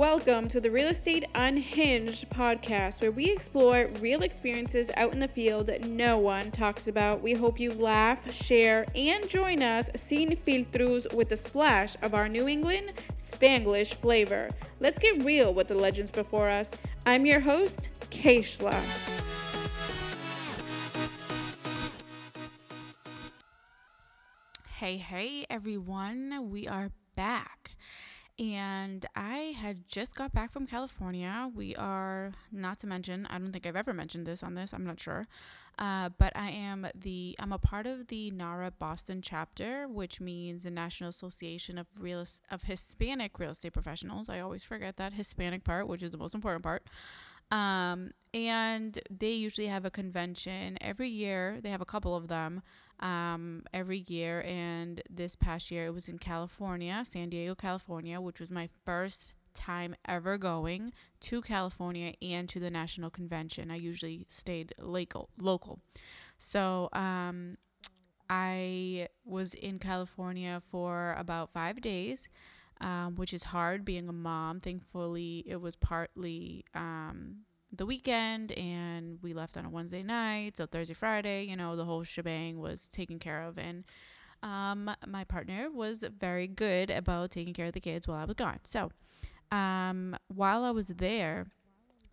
Welcome to the Real Estate Unhinged podcast, where we explore real experiences out in the field that no one talks about. We hope you laugh, share, and join us sin filtros with a splash of our New England Spanglish flavor. Let's get real with the legends before us. I'm your host, Keishla. Hey, hey, everyone. We are back. And I had just got back from California. We are, not to mention, I don't think I've ever mentioned this on this, I'm not sure. Uh, but I am the, I'm a part of the NAHREP Boston chapter, which means the National Association of Real of Hispanic Real Estate Professionals. I always forget that Hispanic part, which is the most important part. Um, and they usually have a convention every year. They have a couple of them um, every year. And this past year, it was in California, San Diego, California, which was my first time ever going to California and to the national convention. I usually stayed local. local. So um, I was in California for about five days. Um, which is hard being a mom. Thankfully, it was partly um, the weekend and we left on a Wednesday night. So Thursday, Friday, you know, the whole shebang was taken care of. And um, my partner was very good about taking care of the kids while I was gone. So um, while I was there,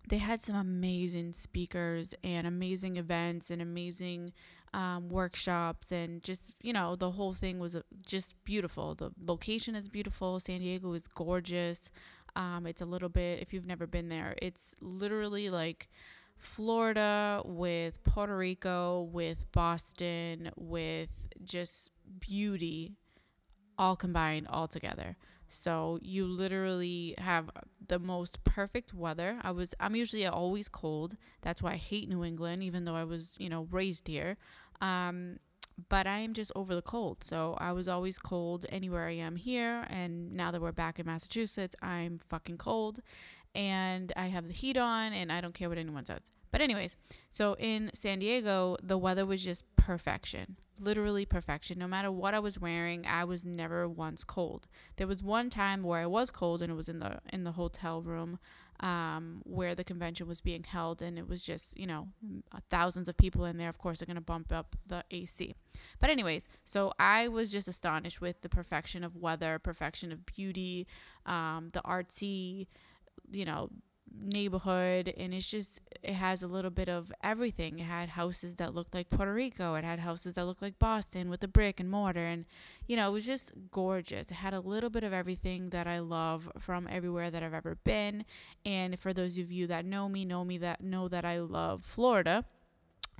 they had some amazing speakers and amazing events and amazing um, workshops and just you know the whole thing was uh, just beautiful the location is beautiful san diego is gorgeous um, it's a little bit, if you've never been there, it's literally like Florida with Puerto Rico, with Boston, with just beauty all combined all together. So you literally have the most perfect weather. I was I'm usually always cold. That's why I hate New England even though I was, you know, raised here. Um, but I am just over the cold. So I was always cold anywhere I am here. And now that we're back in Massachusetts, I'm fucking cold. And I have the heat on and I don't care what anyone says. But, anyways, so in San Diego, the weather was just perfection literally perfection. No matter what I was wearing, I was never once cold. There was one time where I was cold and it was in the in the hotel room um, where the convention was being held, and it was just, you know, thousands of people in there. Of course, they're going to bump up the AC. But, anyways, so I was just astonished with the perfection of weather, perfection of beauty, um, the artsy, you know, neighborhood and it's just it has a little bit of everything. It had houses that looked like puerto rico. It had houses that looked like boston with the brick and mortar and you know it was just gorgeous. It had a little bit of everything that i love from everywhere that i've ever been. And for those of you that know me know me that know that i love florida.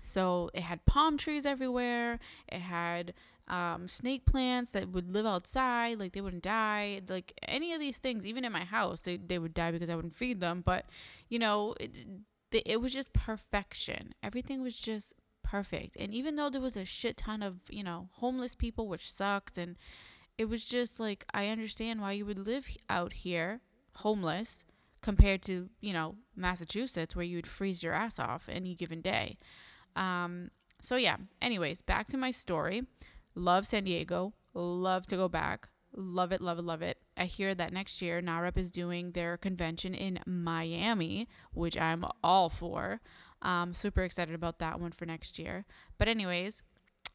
So it had palm trees everywhere. It had um, snake plants that would live outside, like they wouldn't die. Like any of these things, even in my house, they, they would die because I wouldn't feed them. But, you know, it, it was just perfection. Everything was just perfect. And even though there was a shit ton of, you know, homeless people, which sucks, and it was just like, I understand why you would live out here homeless compared to, you know, Massachusetts where you would freeze your ass off any given day. Um, so, yeah, anyways, back to my story. Love San Diego. Love to go back. Love it, love it, love it. I hear that next year NAHREP is doing their convention in Miami, which I'm all for. Um, super excited about that one for next year. But anyways,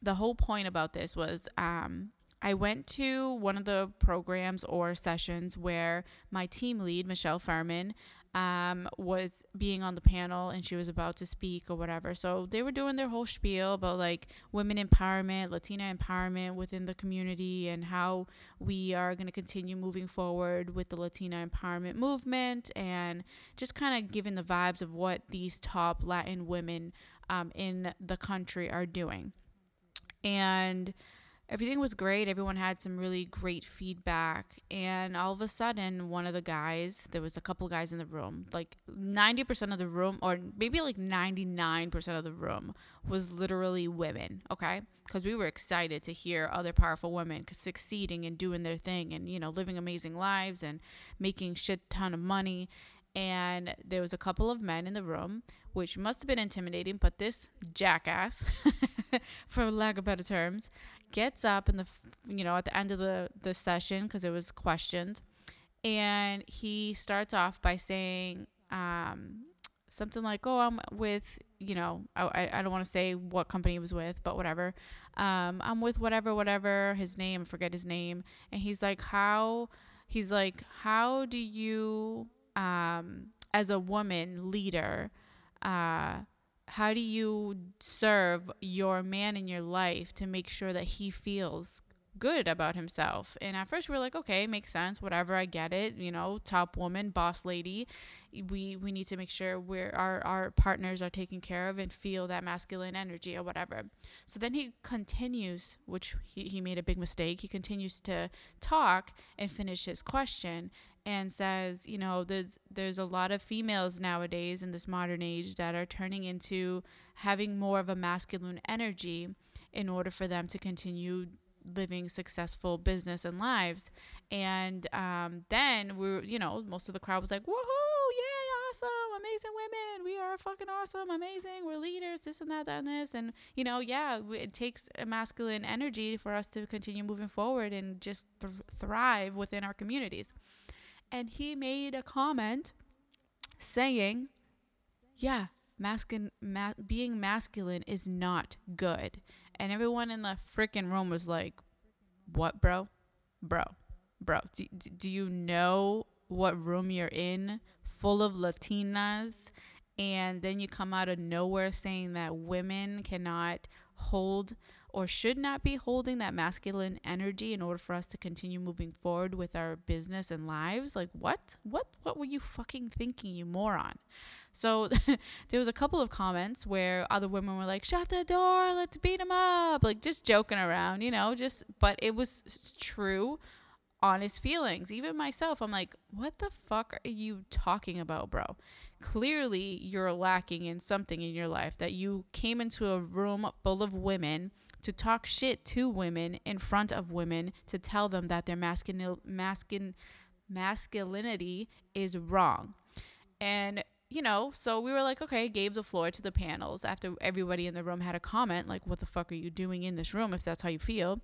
the whole point about this was um, I went to one of the programs or sessions where my team lead, Michelle Furman, um, was being on the panel and she was about to speak or whatever. So they were doing their whole spiel about like women empowerment, Latina empowerment within the community, and how we are going to continue moving forward with the Latina empowerment movement, and just kind of giving the vibes of what these top Latin women um, in the country are doing. And everything was great. Everyone had some really great feedback. And all of a sudden, one of the guys, there was a couple guys in the room, like 90% of the room, or maybe like 99% of the room, was literally women, okay? Because we were excited to hear other powerful women succeeding and doing their thing and, you know, living amazing lives and making shit ton of money. And there was a couple of men in the room, which must have been intimidating, but this jackass, for lack of better terms, gets up in the you know at the end of the the session because it was questions And he starts off by saying um, something like, "Oh, I'm with you know, I I don't want to say what company he was with, but whatever. Um, I'm with whatever whatever his name, forget his name." And he's like, "How?" He's like, "How do you, um, as a woman leader, uh?" How do you serve your man in your life to make sure that he feels good about himself? And at first we are like, okay, makes sense, whatever, I get it, you know, top woman, boss lady. We we need to make sure we're our, our partners are taken care of and feel that masculine energy or whatever. So then he continues, which he, he made a big mistake. He continues to talk and finish his question and says, you know, there's there's a lot of females nowadays in this modern age that are turning into having more of a masculine energy in order for them to continue living successful business and lives. And um, then we you know, most of the crowd was like, woohoo, yay, awesome, amazing women. We are fucking awesome, amazing. We're leaders, this and that, that, and this. And, you know, yeah, it takes a masculine energy for us to continue moving forward and just th- thrive within our communities and he made a comment saying, "Yeah, masculine ma- being masculine is not good." And everyone in the freaking room was like, "What, bro? Bro, bro, do, do you know what room you're in full of Latinas and then you come out of nowhere saying that women cannot hold or should not be holding that masculine energy in order for us to continue moving forward with our business and lives. Like what? What what were you fucking thinking, you moron? So there was a couple of comments where other women were like, "Shut the door, let's beat him up," like just joking around, you know, just but it was true honest feelings. Even myself, I'm like, what the fuck are you talking about, bro? Clearly, you're lacking in something in your life that you came into a room full of women to talk shit to women in front of women to tell them that their masculine masculine masculinity is wrong. And you know, so we were like, okay, gave the floor to the panels after everybody in the room had a comment, like, what the fuck are you doing in this room if that's how you feel?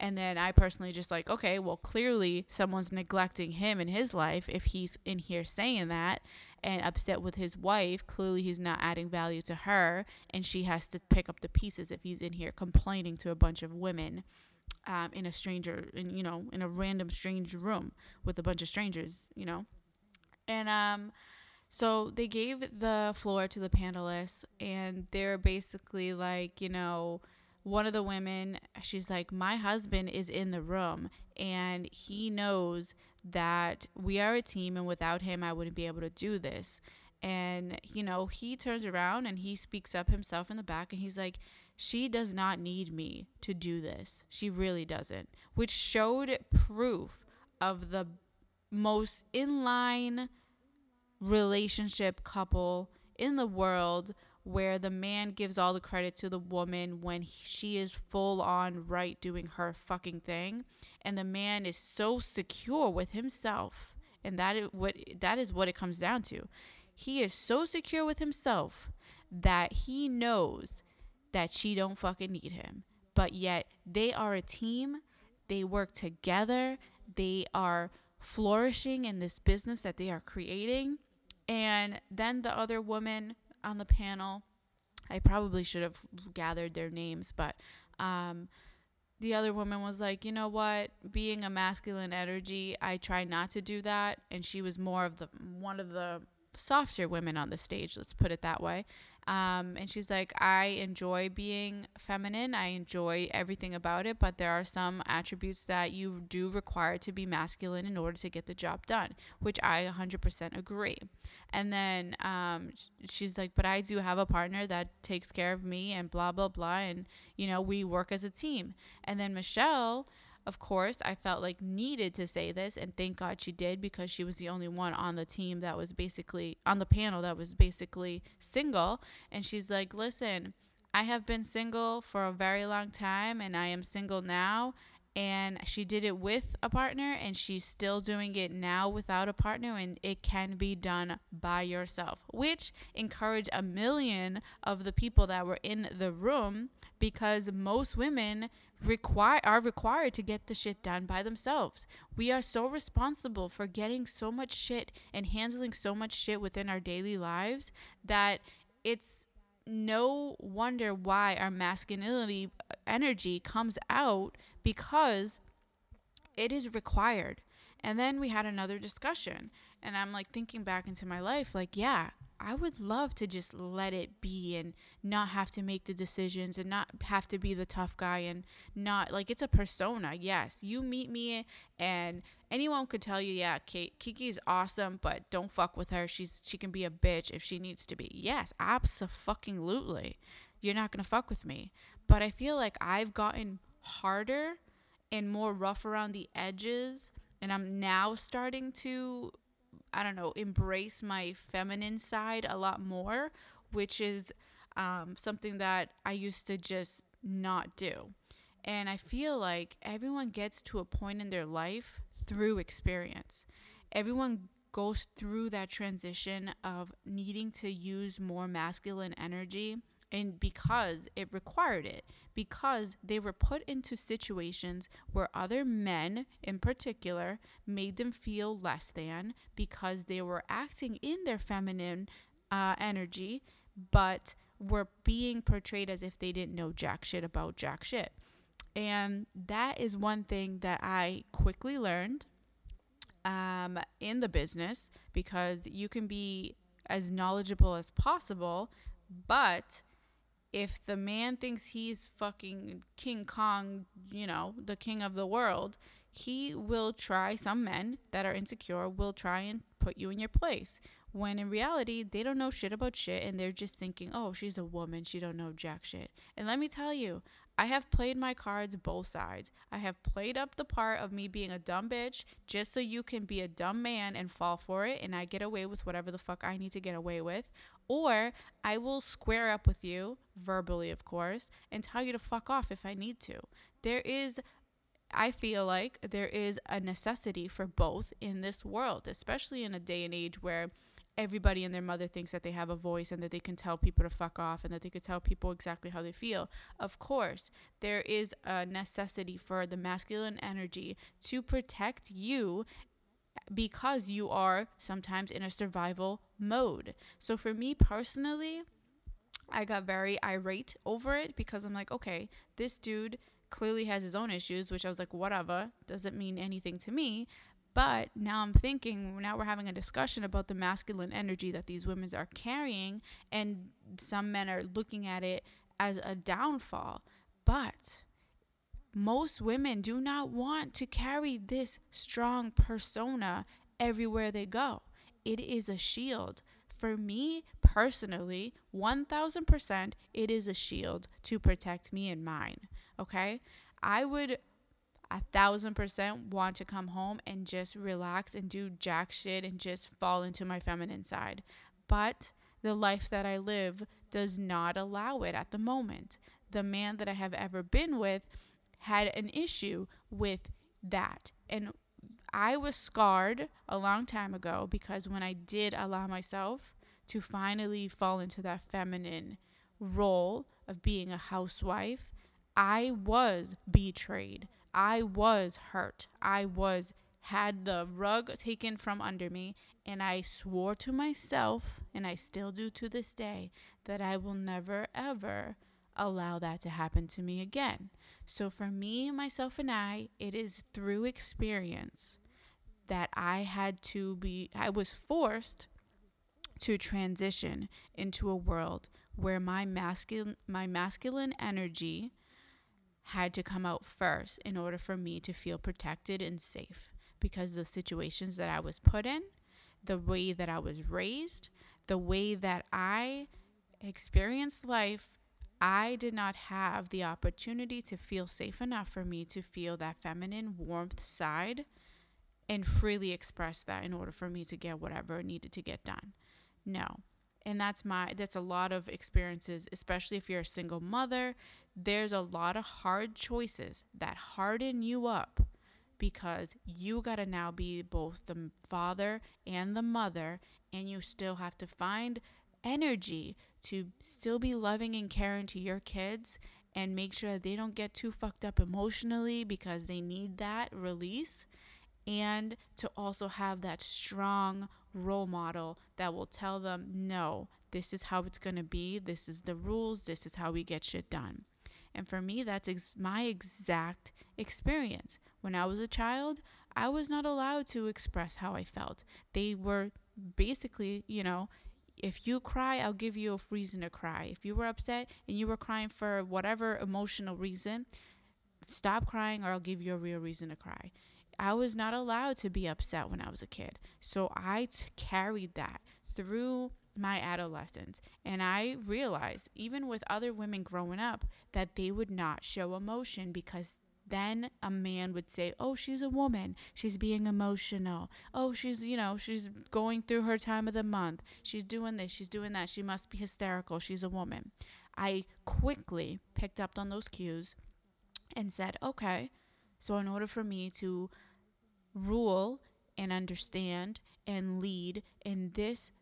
And then I personally just like, okay, well, clearly someone's neglecting him in his life if he's in here saying that and upset with his wife. Clearly, he's not adding value to her, and she has to pick up the pieces if he's in here complaining to a bunch of women. Um, in a stranger, in you know, in a random strange room with a bunch of strangers, you know, and um, so they gave the floor to the panelists, and they're basically like, you know, one of the women, she's like, my husband is in the room, and he knows that we are a team and without him I wouldn't be able to do this. And you know, he turns around and he speaks up himself in the back and he's like, "She does not need me to do this. She really doesn't." Which showed proof of the most inline relationship couple in the world where the man gives all the credit to the woman when he, she is full on right doing her fucking thing. And the man is so secure with himself. And that is what that is what it comes down to. He is so secure with himself that he knows that she don't fucking need him. But yet they are a team. They work together. They are flourishing in this business that they are creating. And then the other woman on the panel. I probably should have gathered their names, but um, the other woman was like, you know what? Being a masculine energy, I try not to do that. And she was more of the one of the softer women on the stage. Let's put it that way. Um, and she's like, I enjoy being feminine. I enjoy everything about it, but there are some attributes that you do require to be masculine in order to get the job done, which I 100% agree. And then um, she's like, but I do have a partner that takes care of me and blah, blah, blah. And, you know, we work as a team. And then Michelle of course, I felt like needed to say this, and thank God she did because she was the only one on the team that was basically on the panel that was basically single. And she's like, Listen, I have been single for a very long time, and I am single now. And she did it with a partner, and she's still doing it now without a partner, and it can be done by yourself, which encouraged a million of the people that were in the room because most women require are required to get the shit done by themselves. We are so responsible for getting so much shit and handling so much shit within our daily lives that it's no wonder why our masculinity uh, energy comes out because it is required. And then we had another discussion and I'm like thinking back into my life like yeah, I would love to just let it be and not have to make the decisions and not have to be the tough guy and not like it's a persona. Yes, you meet me and anyone could tell you, yeah, Kate, Kiki's awesome, but don't fuck with her. She's she can be a bitch if she needs to be. Yes, absolutely. You're not gonna fuck with me. But I feel like I've gotten harder and more rough around the edges and I'm now starting to I don't know, embrace my feminine side a lot more, which is um, something that I used to just not do. And I feel like everyone gets to a point in their life through experience. Everyone goes through that transition of needing to use more masculine energy and because it required it because they were put into situations where other men in particular made them feel less than because they were acting in their feminine uh, energy but were being portrayed as if they didn't know jack shit about jack shit. And that is one thing that i quickly learned um, in the business because you can be as knowledgeable as possible but if the man thinks he's fucking King Kong, you know, the king of the world, he will try, some men that are insecure will try and put you in your place. When in reality, they don't know shit about shit and they're just thinking, oh, she's a woman, she don't know jack shit. And let me tell you, I have played my cards both sides. I have played up the part of me being a dumb bitch just so you can be a dumb man and fall for it and I get away with whatever the fuck I need to get away with. Or I will square up with you, verbally, of course, and tell you to fuck off if I need to. There is, I feel like, there is a necessity for both in this world, especially in a day and age where everybody and their mother thinks that they have a voice and that they can tell people to fuck off and that they could tell people exactly how they feel. Of course, there is a necessity for the masculine energy to protect you because you are sometimes in a survival mode. So for me personally, I got very irate over it because I'm like, okay, this dude clearly has his own issues, which I was like, whatever, doesn't mean anything to me. But now I'm thinking, now we're having a discussion about the masculine energy that these women are carrying, and some men are looking at it as a downfall. But most women do not want to carry this strong persona everywhere they go. It is a shield. For me personally, 1000%, it is a shield to protect me and mine. Okay? I would a thousand percent want to come home and just relax and do jack shit and just fall into my feminine side. But the life that I live does not allow it at the moment. The man that I have ever been with had an issue with that. And I was scarred a long time ago because when I did allow myself to finally fall into that feminine role of being a housewife, I was betrayed. I was hurt. I was had the rug taken from under me and I swore to myself and I still do to this day that I will never ever allow that to happen to me again. So for me, myself, and I, it is through experience that I had to be, I was forced to transition into a world where my masculine, my masculine energy had to come out first in order for me to feel protected and safe because the situations that I was put in, the way that I was raised, the way that I experienced life I did not have the opportunity to feel safe enough for me to feel that feminine warmth side and freely express that in order for me to get whatever needed to get done. No. And that's my that's a lot of experiences, especially if you're a single mother. There's a lot of hard choices that harden you up because you got to now be both the father and the mother and you still have to find energy to still be loving and caring to your kids and make sure that they don't get too fucked up emotionally because they need that release and to also have that strong role model that will tell them no this is how it's going to be. This is the rules. This is how we get shit done. And for me that's ex- my exact experience. When i was a child i was not allowed to express how i felt. They were basically you know if you cry, I'll give you a reason to cry. If you were upset and you were crying for whatever emotional reason, stop crying or I'll give you a real reason to cry. I was not allowed to be upset when I was a kid. So I t- carried that through my adolescence. And I realized, even with other women growing up, that they would not show emotion because then a man would say, Oh, she's a woman. She's being emotional. Oh, she's, you know, she's going through her time of the month. She's doing this. She's doing that. She must be hysterical. She's a woman. I quickly picked up on those cues and said, Okay, so in order for me to rule and understand and lead in this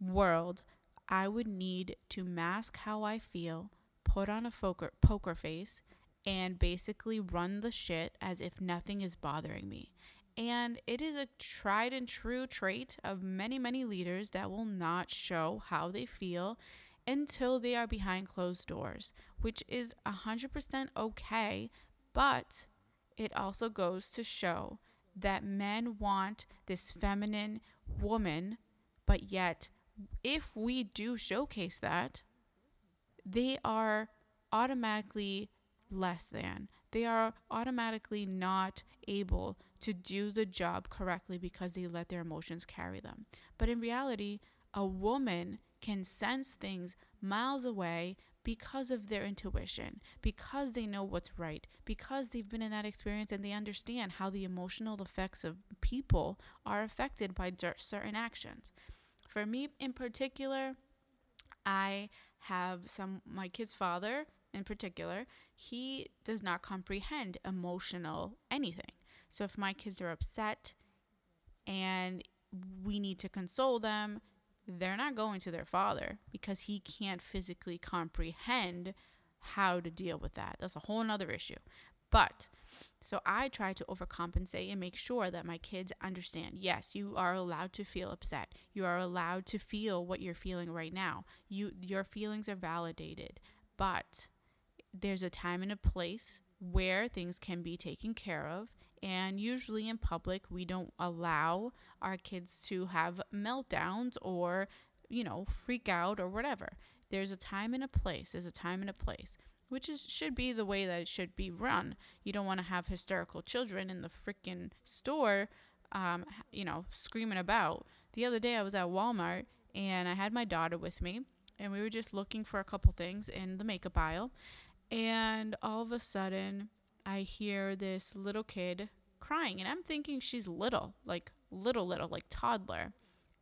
world, I would need to mask how I feel, put on a poker, poker face, and basically run the shit as if nothing is bothering me. And it is a tried and true trait of many, many leaders that will not show how they feel until they are behind closed doors, which is 100% okay, but it also goes to show that men want this feminine woman, but yet, if we do showcase that, they are automatically less than. They are automatically not able to do the job correctly because they let their emotions carry them. But in reality, a woman can sense things miles away because of their intuition, because they know what's right, because they've been in that experience and they understand how the emotional effects of people are affected by certain actions. For me in particular, I have some my kid's father in particular, he does not comprehend emotional anything. So if my kids are upset and we need to console them, they're not going to their father because he can't physically comprehend how to deal with that. That's a whole nother issue. But so I try to overcompensate and make sure that my kids understand yes, you are allowed to feel upset. You are allowed to feel what you're feeling right now. You your feelings are validated. But there's a time and a place where things can be taken care of. And usually in public, we don't allow our kids to have meltdowns or, you know, freak out or whatever. There's a time and a place. There's a time and a place, which is should be the way that it should be run. You don't want to have hysterical children in the freaking store, um, you know, screaming about. The other day, I was at Walmart and I had my daughter with me, and we were just looking for a couple things in the makeup aisle and all of a sudden, I hear this little kid crying. And I'm thinking she's little, like little, little, like toddler.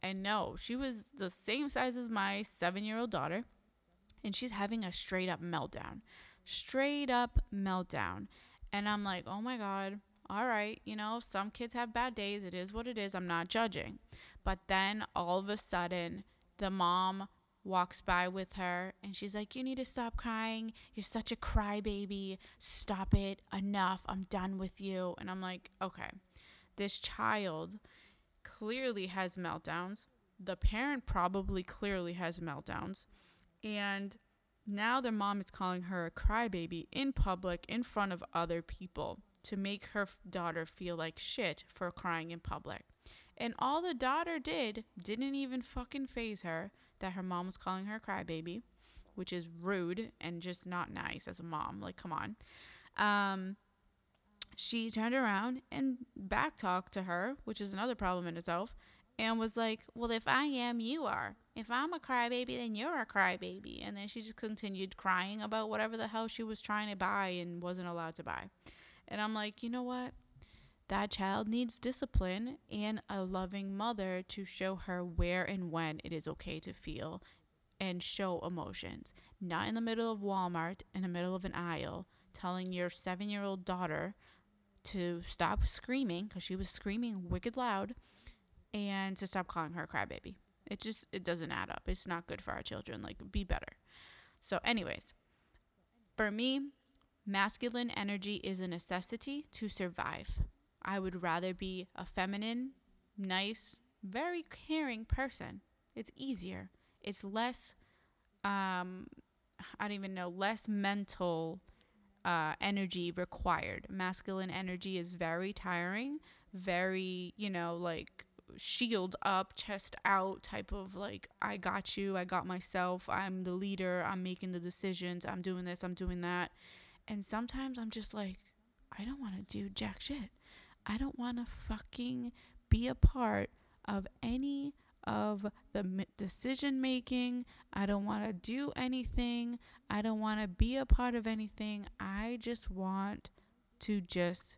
And no, she was the same size as my seven year old daughter. And she's having a straight up meltdown. Straight up meltdown. And I'm like, oh my God, all right, you know, some kids have bad days. It is what it is. I'm not judging. But then all of a sudden, the mom walks by with her and she's like, You need to stop crying. You're such a crybaby. Stop it. Enough. I'm done with you. And I'm like, Okay, this child clearly has meltdowns. The parent probably clearly has meltdowns. And now their mom is calling her a crybaby in public in front of other people to make her daughter feel like shit for crying in public. And all the daughter did didn't even fucking phase her that her mom was calling her a crybaby, which is rude and just not nice as a mom. Like, come on. Um, she turned around and backtalked to her, which is another problem in itself, and was like, Well, if I am, you are. If I'm a crybaby, then you're a crybaby. And then she just continued crying about whatever the hell she was trying to buy and wasn't allowed to buy. And I'm like, You know what? That child needs discipline and a loving mother to show her where and when it is okay to feel and show emotions. Not in the middle of Walmart, in the middle of an aisle, telling your seven year old daughter to stop screaming because she was screaming wicked loud and to stop calling her a crybaby. It just it doesn't add up. It's not good for our children. Like be better. So anyways, For me, masculine energy is a necessity to survive. I would rather be a feminine, nice, very caring person. It's easier. It's less um I don't even know, less mental uh, energy required. Masculine energy is very tiring, very, you know, like shield up, chest out type of like, I got you, I got myself, I'm the leader, I'm making the decisions, I'm doing this, I'm doing that. And sometimes I'm just like, I don't want to do jack shit. I don't want to fucking be a part of any of the decision making. I don't want to do anything. I don't want to be a part of anything. I just want to just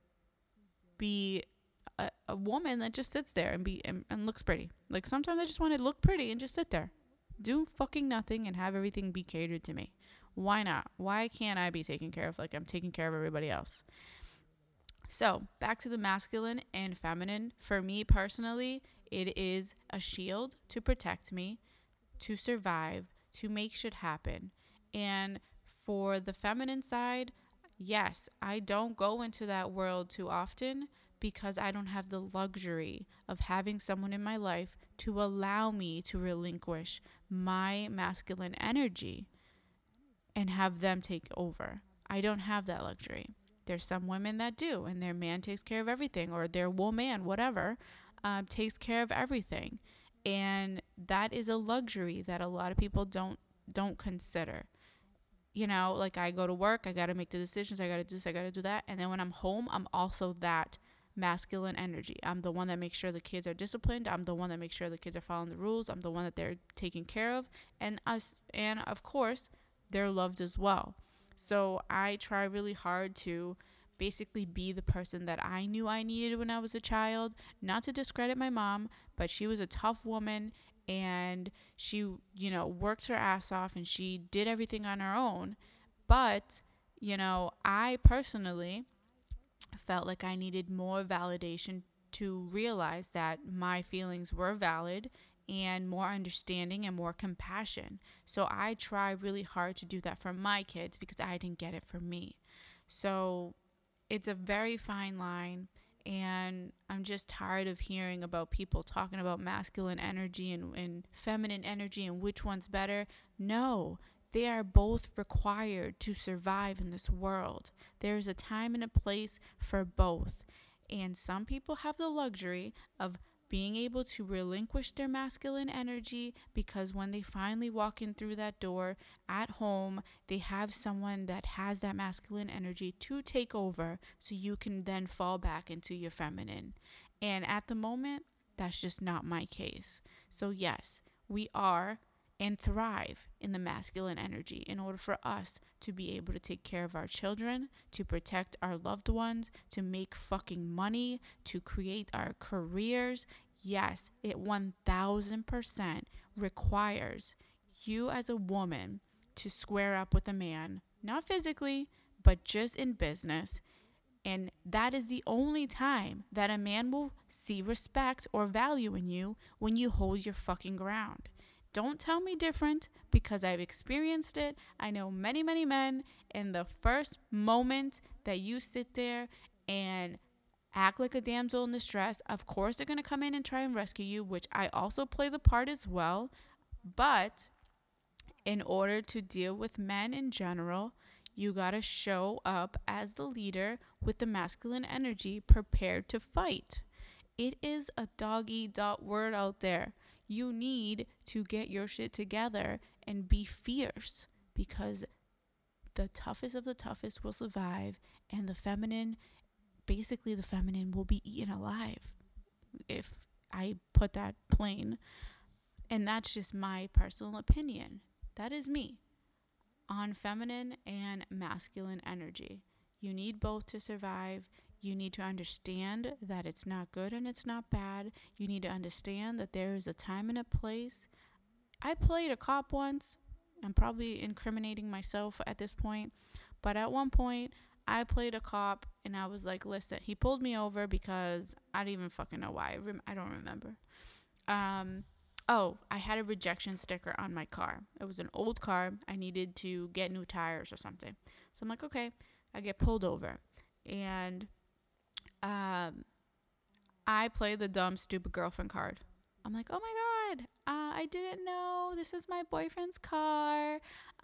be a, a woman that just sits there and be and, and looks pretty. Like sometimes I just want to look pretty and just sit there, do fucking nothing and have everything be catered to me. Why not? Why can't I be taken care of like I'm taking care of everybody else? So, back to the masculine and feminine. For me personally, it is a shield to protect me, to survive, to make shit happen. And for the feminine side, yes, I don't go into that world too often because I don't have the luxury of having someone in my life to allow me to relinquish my masculine energy and have them take over. I don't have that luxury. There's some women that do, and their man takes care of everything, or their woman, whatever, uh, takes care of everything, and that is a luxury that a lot of people don't don't consider. You know, like I go to work, I got to make the decisions, I got to do this, I got to do that, and then when I'm home, I'm also that masculine energy. I'm the one that makes sure the kids are disciplined. I'm the one that makes sure the kids are following the rules. I'm the one that they're taken care of, and us, and of course, they're loved as well. So I try really hard to basically be the person that I knew I needed when I was a child. Not to discredit my mom, but she was a tough woman and she, you know, worked her ass off and she did everything on her own. But, you know, I personally felt like I needed more validation to realize that my feelings were valid and more understanding and more compassion. So I try really hard to do that for my kids because I didn't get it for me. So it's a very fine line and I'm just tired of hearing about people talking about masculine energy and, and feminine energy and which one's better. No, they are both required to survive in this world. There's a time and a place for both. And some people have the luxury of being able to relinquish their masculine energy because when they finally walk in through that door at home, they have someone that has that masculine energy to take over so you can then fall back into your feminine. And at the moment, that's just not my case. So, yes, we are and thrive in the masculine energy in order for us to be able to take care of our children, to protect our loved ones, to make fucking money, to create our careers. Yes, it 1000% requires you as a woman to square up with a man, not physically, but just in business. And that is the only time that a man will see respect or value in you when you hold your fucking ground. Don't tell me different because I've experienced it. I know many, many men in the first moment that you sit there and act like a damsel in distress, of course they're going to come in and try and rescue you, which I also play the part as well. But in order to deal with men in general, you got to show up as the leader with the masculine energy prepared to fight. It is a dog eat dot word out there you need to get your shit together and be fierce because the toughest of the toughest will survive and the feminine basically the feminine will be eaten alive if I put that plain. And that's just my personal opinion. That is me on feminine and masculine energy. You need both to survive. You need to understand that it's not good and it's not bad. You need to understand that there is a time and a place. I played a cop once. I'm probably incriminating myself at this point. But at one point, I played a cop and I was like, listen, he pulled me over because I don't even fucking know why. I, rem- I don't remember. Um, oh, I had a rejection sticker on my car. It was an old car. I needed to get new tires or something. So I'm like, okay. I get pulled over. And um, I play the dumb, stupid girlfriend card. I'm like, oh my God, uh, I didn't know this is my boyfriend's car.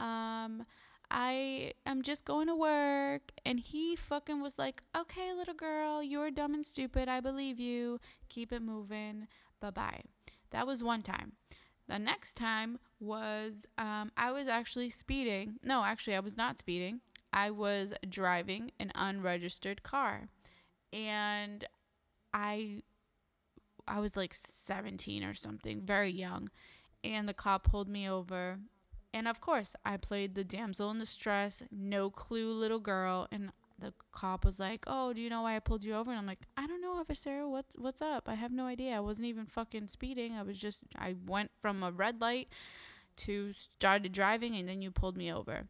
Um, I am just going to work. And he fucking was like, okay, little girl, you're dumb and stupid. I believe you. Keep it moving. Bye bye. That was one time. The next time was um, I was actually speeding. No, actually, I was not speeding. I was driving an unregistered car. And I I was like 17 or something, very young. And the cop pulled me over. And of course, I played the damsel in distress, no clue little girl. And the cop was like, "Oh, do you know why I pulled you over?" And I'm like, "I don't know, officer. What's what's up? I have no idea. I wasn't even fucking speeding. I was just I went from a red light to started driving, and then you pulled me over."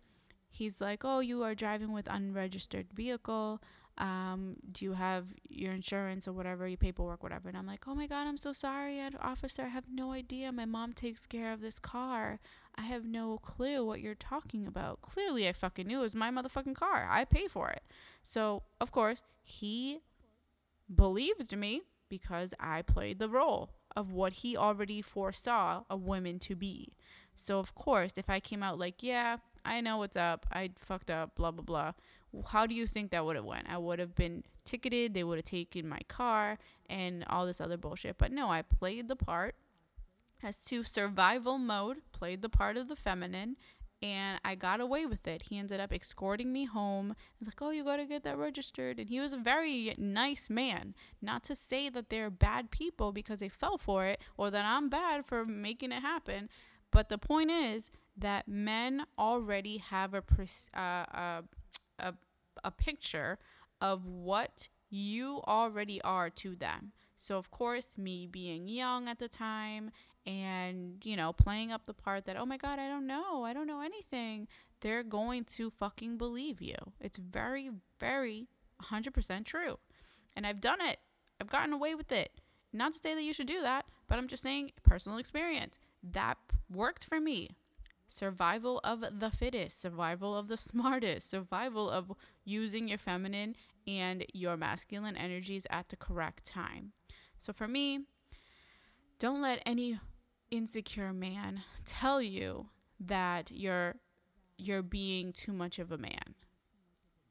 He's like, "Oh, you are driving with unregistered vehicle um, do you have your insurance or whatever, your paperwork, whatever? And I'm like, oh my God, I'm so sorry, officer. I have no idea. My mom takes care of this car. I have no clue what you're talking about. Clearly, I fucking knew it was my motherfucking car. I pay for it. So, of course, he believed me because I played the role of what he already foresaw a woman to be. So, of course, if I came out like, yeah, I know what's up, I fucked up, blah, blah, blah, how do you think that would have went? I would have been ticketed, they would have taken my car and all this other bullshit. But no, I played the part as to survival mode, played the part of the feminine, and I got away with it. He ended up escorting me home. He's like, "Oh, you got to get that registered." And he was a very nice man. Not to say that they're bad people because they fell for it or that I'm bad for making it happen, but the point is that men already have a uh, uh, a, a picture of what you already are to them. So, of course, me being young at the time and, you know, playing up the part that, oh my God, I don't know, I don't know anything, they're going to fucking believe you. It's very, very 100% true. And I've done it, I've gotten away with it. Not to say that you should do that, but I'm just saying personal experience. That worked for me survival of the fittest, survival of the smartest, survival of using your feminine and your masculine energies at the correct time. So for me, don't let any insecure man tell you that you're you're being too much of a man.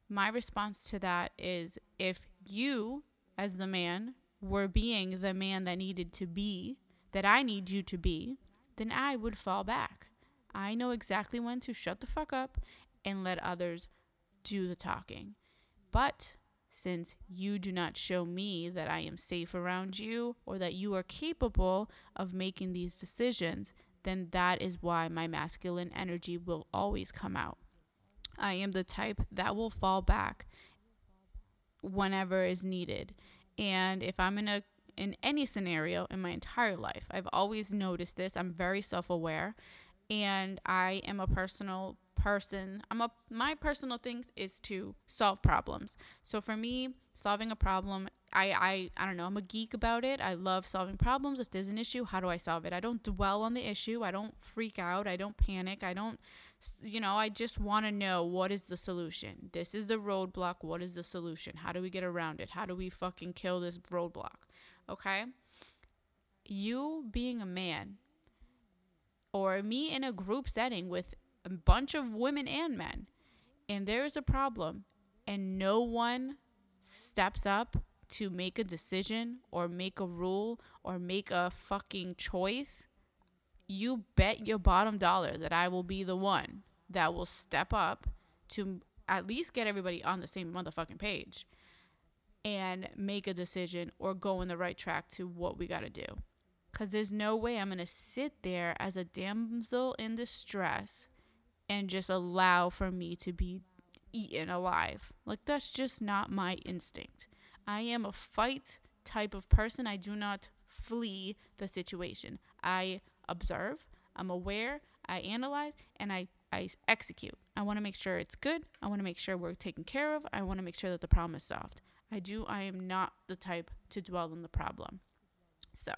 My response to that is if you as the man were being the man that needed to be, that I need you to be, then I would fall back. I know exactly when to shut the fuck up and let others do the talking. But since you do not show me that I am safe around you or that you are capable of making these decisions, then that is why my masculine energy will always come out. I am the type that will fall back whenever is needed. And if I'm in a in any scenario in my entire life, I've always noticed this. I'm very self-aware and I am a personal person. I'm a my personal things is to solve problems. So for me, solving a problem, I I I don't know, I'm a geek about it. I love solving problems. If there's an issue, how do I solve it? I don't dwell on the issue. I don't freak out. I don't panic. I don't you know, I just want to know what is the solution. This is the roadblock. What is the solution? How do we get around it? How do we fucking kill this roadblock? Okay? You being a man or me in a group setting with a bunch of women and men and there's a problem and no one steps up to make a decision or make a rule or make a fucking choice, you bet your bottom dollar that I will be the one that will step up to at least get everybody on the same motherfucking page and make a decision or go in the right track to what we got to do. Because there's no way I'm going to sit there as a damsel in distress and just allow for me to be eaten alive. Like, that's just not my instinct. I am a fight type of person. I do not flee the situation. I observe, I'm aware, I analyze, and I, I execute. I want to make sure it's good. I want to make sure we're taken care of. I want to make sure that the problem is solved. I do, I am not the type to dwell on the problem. So,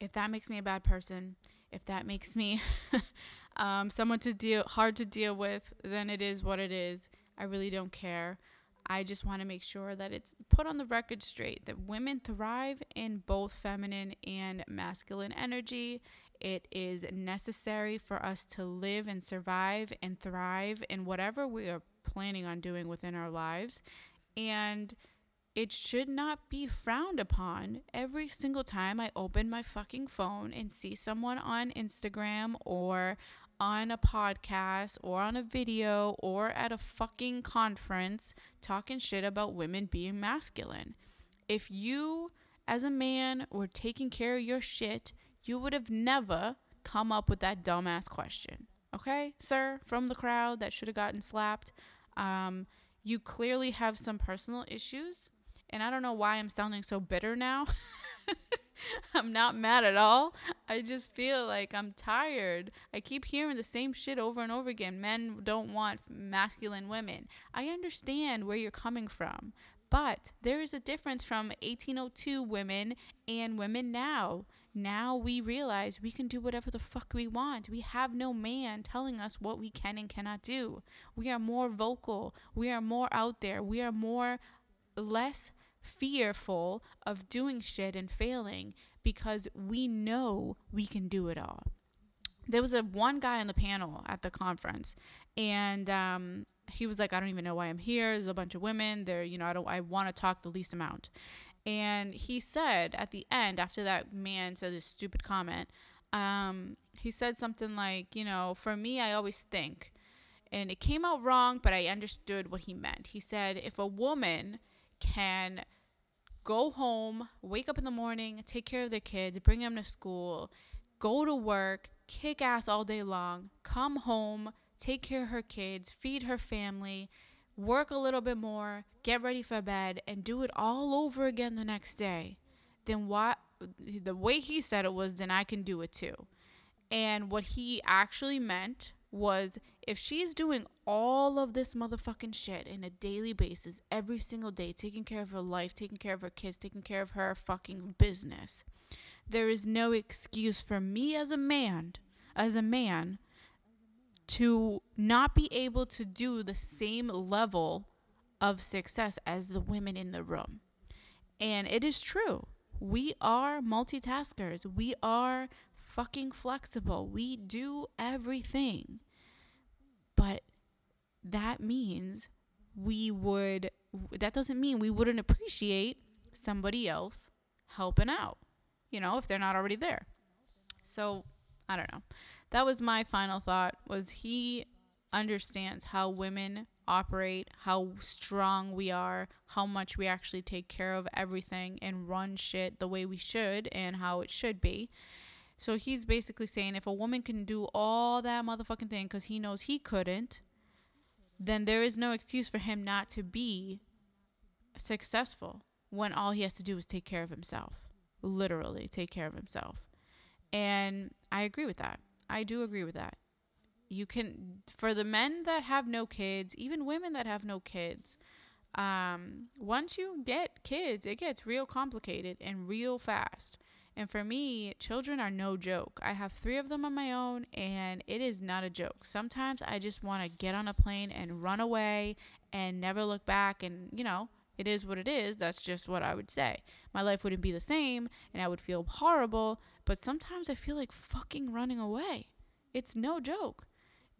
if that makes me a bad person, if that makes me um, someone to deal hard to deal with, then it is what it is. I really don't care. I just want to make sure that it's put on the record straight that women thrive in both feminine and masculine energy. It is necessary for us to live and survive and thrive in whatever we are planning on doing within our lives. And it should not be frowned upon every single time I open my fucking phone and see someone on Instagram or on a podcast or on a video or at a fucking conference talking shit about women being masculine. If you, as a man, were taking care of your shit, you would have never come up with that dumbass question. Okay, sir, from the crowd that should have gotten slapped. Um, you clearly have some personal issues, and I don't know why I'm sounding so bitter now. I'm not mad at all. I just feel like I'm tired. I keep hearing the same shit over and over again. Men don't want masculine women. I understand where you're coming from, but there is a difference from 1802 women and women now. Now we realize we can do whatever the fuck we want. We have no man telling us what we can and cannot do. We are more vocal. We are more out there. We are more less fearful of doing shit and failing because we know we can do it all. There was a one guy on the panel at the conference, and um, he was like, "I don't even know why I'm here. There's a bunch of women. There, you know, I don't. I want to talk the least amount." And he said at the end, after that man said this stupid comment, um, he said something like, "You know, for me, I always think." And it came out wrong, but I understood what he meant. He said, if a woman can go home, wake up in the morning, take care of their kids, bring them to school, go to work, kick ass all day long, come home, take care of her kids, feed her family, work a little bit more, get ready for bed, and do it all over again the next day, then what the way he said it was, then I can do it too. And what he actually meant was if she's doing all of this motherfucking shit in a daily basis, every single day, taking care of her life, taking care of her kids, taking care of her fucking business, there is no excuse for me as a man, as a man, to not be able to do the same level of success as the women in the room. And it is true. We are multitaskers. We are fucking flexible. We do everything. But that means we would, that doesn't mean we wouldn't appreciate somebody else helping out, you know, if they're not already there. So I don't know. That was my final thought was he understands how women operate, how strong we are, how much we actually take care of everything and run shit the way we should and how it should be. So he's basically saying if a woman can do all that motherfucking thing because he knows he couldn't, then there is no excuse for him not to be successful when all he has to do is take care of himself. Literally, take care of himself. And I agree with that. I do agree with that. You can, for the men that have no kids, even women that have no kids, um, once you get kids, it gets real complicated and real fast. And for me, children are no joke. I have three of them on my own, and it is not a joke. Sometimes I just want to get on a plane and run away and never look back. And, you know, it is what it is. That's just what I would say. My life wouldn't be the same, and I would feel horrible. But sometimes I feel like fucking running away. It's no joke.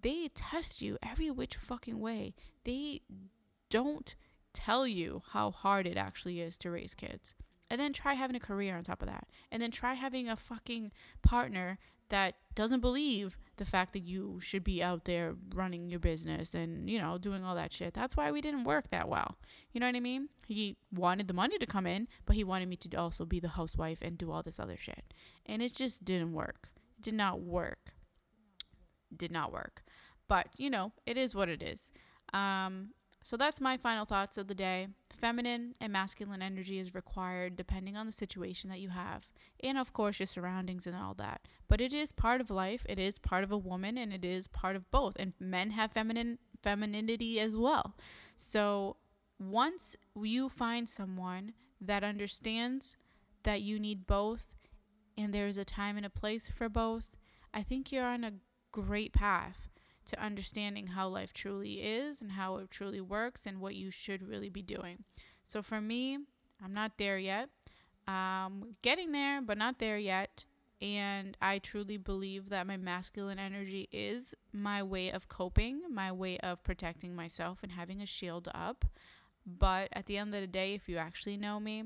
They test you every which fucking way. They don't tell you how hard it actually is to raise kids. And then try having a career on top of that. And then try having a fucking partner that doesn't believe the fact that you should be out there running your business and, you know, doing all that shit. That's why we didn't work that well. You know what I mean? He wanted the money to come in, but he wanted me to also be the housewife and do all this other shit. And it just didn't work. It did not work. did not work. But, you know, it is what it is. Um, so that's my final thoughts of the day. Feminine and masculine energy is required depending on the situation that you have, and of course, your surroundings and all that. But it is part of life, it is part of a woman, and it is part of both. And men have feminine femininity as well. So once you find someone that understands that you need both and there's a time and a place for both, I think you're on a great path to understanding how life truly is and how it truly works and what you should really be doing. So for me, I'm not there yet. Um, getting there, but not there yet. And I truly believe that my masculine energy is my way of coping, my way of protecting myself and having a shield up. But at the end of the day, if you actually know me,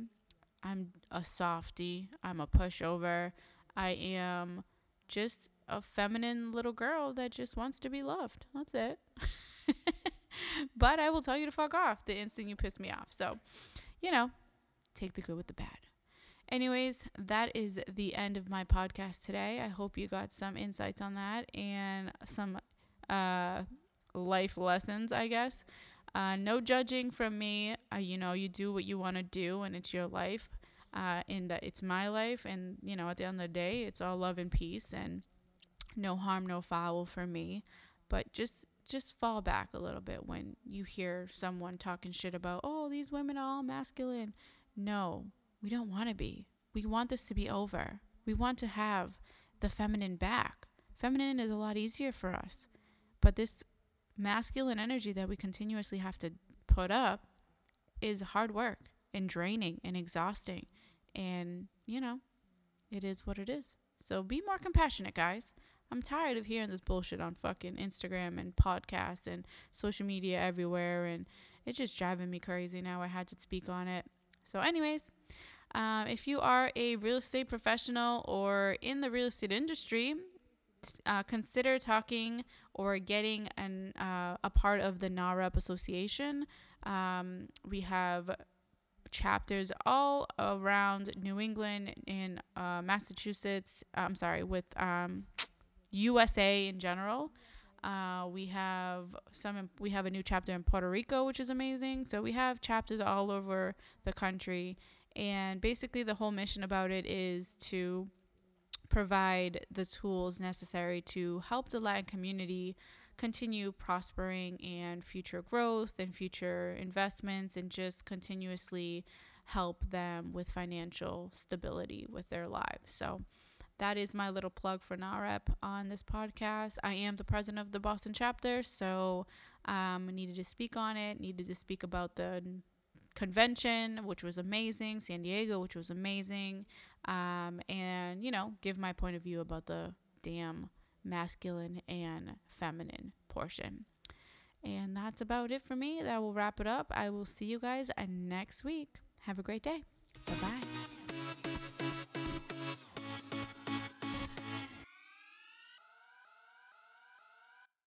I'm a softy. I'm a pushover. I am just a feminine little girl that just wants to be loved. That's it. but I will tell you to fuck off the instant you piss me off. So, you know, take the good with the bad. Anyways, that is the end of my podcast today. I hope you got some insights on that and some uh, life lessons, I guess. Uh, no judging from me. Uh, you know, you do what you want to do, and it's your life. Uh, in that it's my life, and you know, at the end of the day, it's all love and peace, and no harm, no foul for me. But just just fall back a little bit when you hear someone talking shit about, oh, these women are all masculine. No, we don't want to be. We want this to be over. We want to have the feminine back. Feminine is a lot easier for us. But this masculine energy that we continuously have to put up is hard work and draining and exhausting. And, you know, it is what it is. So be more compassionate, guys. I'm tired of hearing this bullshit on fucking Instagram and podcasts and social media everywhere. And it's just driving me crazy now. I had to speak on it. So, anyways, um, if you are a real estate professional or in the real estate industry, uh, consider talking or getting an uh, a part of the NAHREP Association. Um, we have chapters all around New England in uh, Massachusetts. I'm sorry, with um, USA in general. Uh, we have some. We have a new chapter in Puerto Rico, which is amazing. So we have chapters all over the country, and basically the whole mission about it is to provide the tools necessary to help the Latin community continue prospering and future growth and future investments, and just continuously help them with financial stability with their lives. So that is my little plug for NAHREP on this podcast. I am the president of the Boston chapter, so um, needed to speak on it, needed to speak about the convention, which was amazing, San Diego, which was amazing, um, and, you know, give my point of view about the damn masculine and feminine portion. And that's about it for me. That will wrap it up. I will see you guys next week. Have a great day.